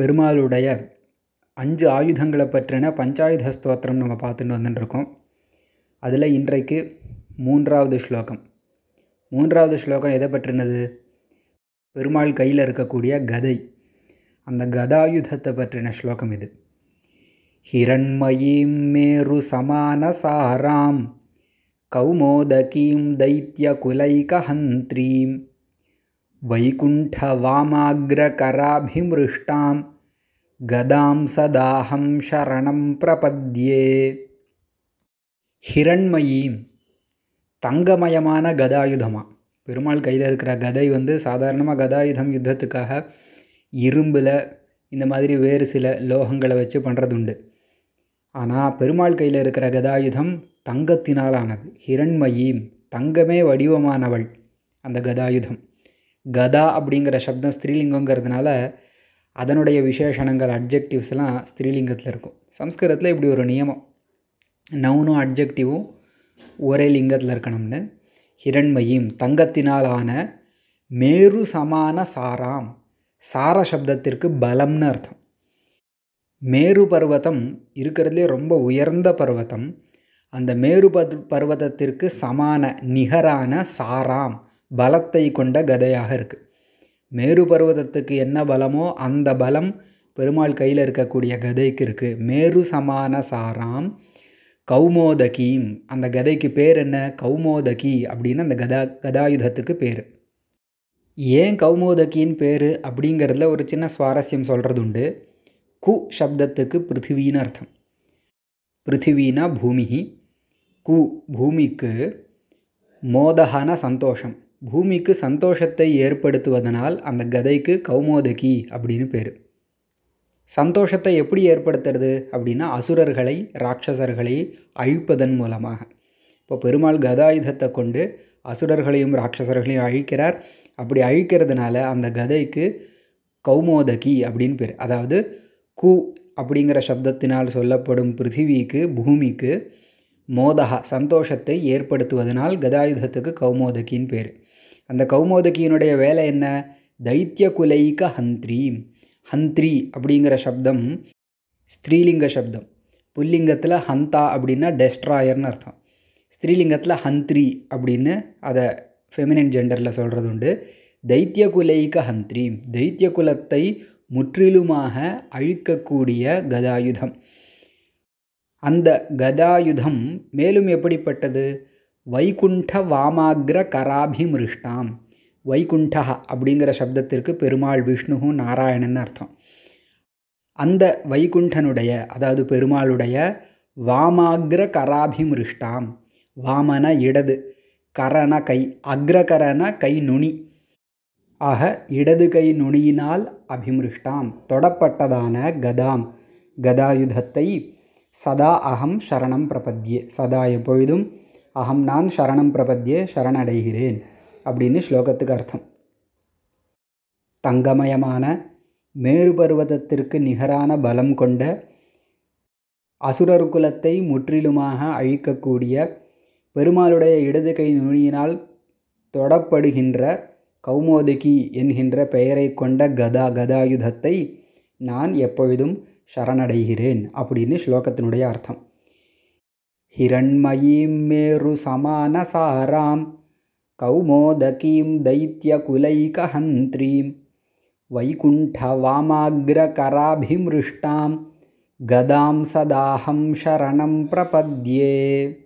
பெருமாளுடைய அஞ்சு ஆயுதங்களை பற்றின பஞ்சாயுத ஸ்தோத்திரம் நம்ம பார்த்துட்டு வந்துட்டுருக்கோம். அதில் இன்றைக்கு மூன்றாவது ஸ்லோகம். மூன்றாவது ஸ்லோகம் எதை பற்றினது? பெருமாள் கையில் இருக்கக்கூடிய கதை. அந்த கதாயுதத்தை பற்றின ஸ்லோகம் இது. ஹிரண்மயீம் மேரு சமானசாராம் கௌமோதகீம் தைத்திய குலைகஹந்திரீம் வைகுண்டவாமாகிரகராபிமிருஷ்டாம் கதாம் சதாஹம் சரணம் பிரபத்யே ஹிரண்மயீம் தங்கமயமான கதாயுதமா? பெருமாள் கையில் இருக்கிற கதை வந்து சாதாரணமாக கதாயுதம் யுத்தத்துக்காக இரும்பில் இந்த மாதிரி வேறு சில லோகங்களை வச்சு பண்ணுறது உண்டு ஆனால் பெருமாள் கையில் இருக்கிற கதாயுதம் தங்கத்தினால் ஆனது. ஹிரண்மயீம் தங்கமே வடிவமானவள் அந்த கதாயுதம். கதா அப்படிங்கிற சப்தம் ஸ்திரீலிங்கங்கிறதுனால அதனுடைய விசேஷணங்கள் அட்ஜெக்டிவ்ஸ்லாம் ஸ்திரீலிங்கத்தில் இருக்கும். சம்ஸ்கிருதத்தில் இப்படி ஒரு நியமம். நவுனும் அட்ஜெக்டிவும் ஒரே லிங்கத்தில் இருக்கணும்னு. ஹிரண்மயீம் தங்கத்தினால் ஆன மேரு சமான சாராம். சார சப்தத்திற்கு பலம்னு அர்த்தம். மேரு பர்வதம் இருக்கிறதுலே ரொம்ப உயர்ந்த பர்வதம். அந்த மேரு பர்வதத்திற்கு சமான நிகரான சாராம். பலத்தை கொண்ட கதையாக இருக்குது மேரு பர்வதத்துக்கு என்ன பலமோ அந்த பலம் பெருமாள் கையில் இருக்கக்கூடிய கதைக்கு இருக்குது மேரு சமான சாராம் கௌமோதகீம். அந்த கதைக்கு பேர் என்ன? கௌமோதகி அப்படின்னு அந்த கதா கதாயுதத்துக்கு பேர். ஏன் கௌமோதகின்னு பேர் அப்படிங்கிறதுல ஒரு சின்ன சுவாரஸ்யம் சொல்கிறது உண்டு. கு சப்தத்துக்கு பிருத்திவின்னு அர்த்தம். பிருத்திவினா பூமி கு பூமிக்கு மோதகான சந்தோஷம். பூமிக்கு சந்தோஷத்தை ஏற்படுத்துவதனால் அந்த கதைக்கு கௌமோதகி அப்படின்னு பேர். சந்தோஷத்தை எப்படி ஏற்படுத்துறது அப்படின்னா அசுரர்களை ராட்சசர்களை அழிப்பதன் மூலமாக. இப்போ பெருமாள் கதாயுதத்தை கொண்டு அசுரர்களையும் ராட்சசர்களையும் அழிக்கிறார். அப்படி அழிக்கிறதுனால அந்த கதைக்கு கௌமோதகி அப்படின்னு பேர். அதாவது கு அப்படிங்கிற சப்தத்தினால் சொல்லப்படும் பிருத்திவிக்கு பூமிக்கு மோதகா சந்தோஷத்தை ஏற்படுத்துவதனால் கதாயுதத்துக்கு கௌமோதகின்னு பேர். அந்த கௌமோதகியினுடைய வேலை என்ன? தைத்திய குலைக ஹந்த்ரி. ஹந்த்ரி அப்படிங்கிற சப்தம் ஸ்திரீலிங்க சப்தம். புல்லிங்கத்தில் ஹந்தா அப்படின்னா டெஸ்ட்ராயர்னு அர்த்தம். ஸ்திரீலிங்கத்தில் ஹந்த்ரி அப்படின்னு அதை ஃபெமினின் ஜெண்டரில் சொல்கிறது உண்டு. தைத்திய குலைக ஹந்த்ரி. தைத்திய குலத்தை முற்றிலுமாக அழிக்கக்கூடிய கதாயுதம். அந்த கதாயுதம் மேலும் எப்படிப்பட்டது? வைகுண்ட வாமாகிர கராபிமிருஷ்டாம். வைகுண்டா அப்படிங்கிற சப்தத்திற்கு பெருமாள் விஷ்ணுவும் நாராயணன் அர்த்தம். அந்த வைகுண்டனுடைய அதாவது பெருமாளுடைய வாமாகிர கராபிமிருஷ்டாம். வாமன இடது கரண கை அக்ரகரண கை நுனி. ஆக இடது கை நுனியினால் அபிமிருஷ்டாம். தொடப்பட்டதான கதாம். கதாயுதத்தை சதா அகம் சரணம் பிரபத்யே. சதா எப்பொழுதும் அகம் நான் சரணம் பிரபத்தியே சரணடைகிறேன் அப்படின்னு ஸ்லோகத்துக்கு அர்த்தம். தங்கமயமான மேரு பருவதத்திற்கு நிகரான பலம் கொண்ட அசுரர் குலத்தை முற்றிலுமாக அழிக்கக்கூடிய பெருமாளுடைய இடது கை நுனியினால் தொடப்படுகின்ற கௌமோதகி என்கின்ற பெயரை கொண்ட கதா கதாயுதத்தை நான் எப்பொழுதும் சரணடைகிறேன் அப்படின்னு ஸ்லோகத்தினுடைய அர்த்தம். हिरण्मयीं मेरुसमानसारां कौमोदकीं दैत्यकुलैकहन्त्रीं वैकुण्ठवामाग्रकराभिमृष्टां गदां सदाहं शरणं प्रपद्ये।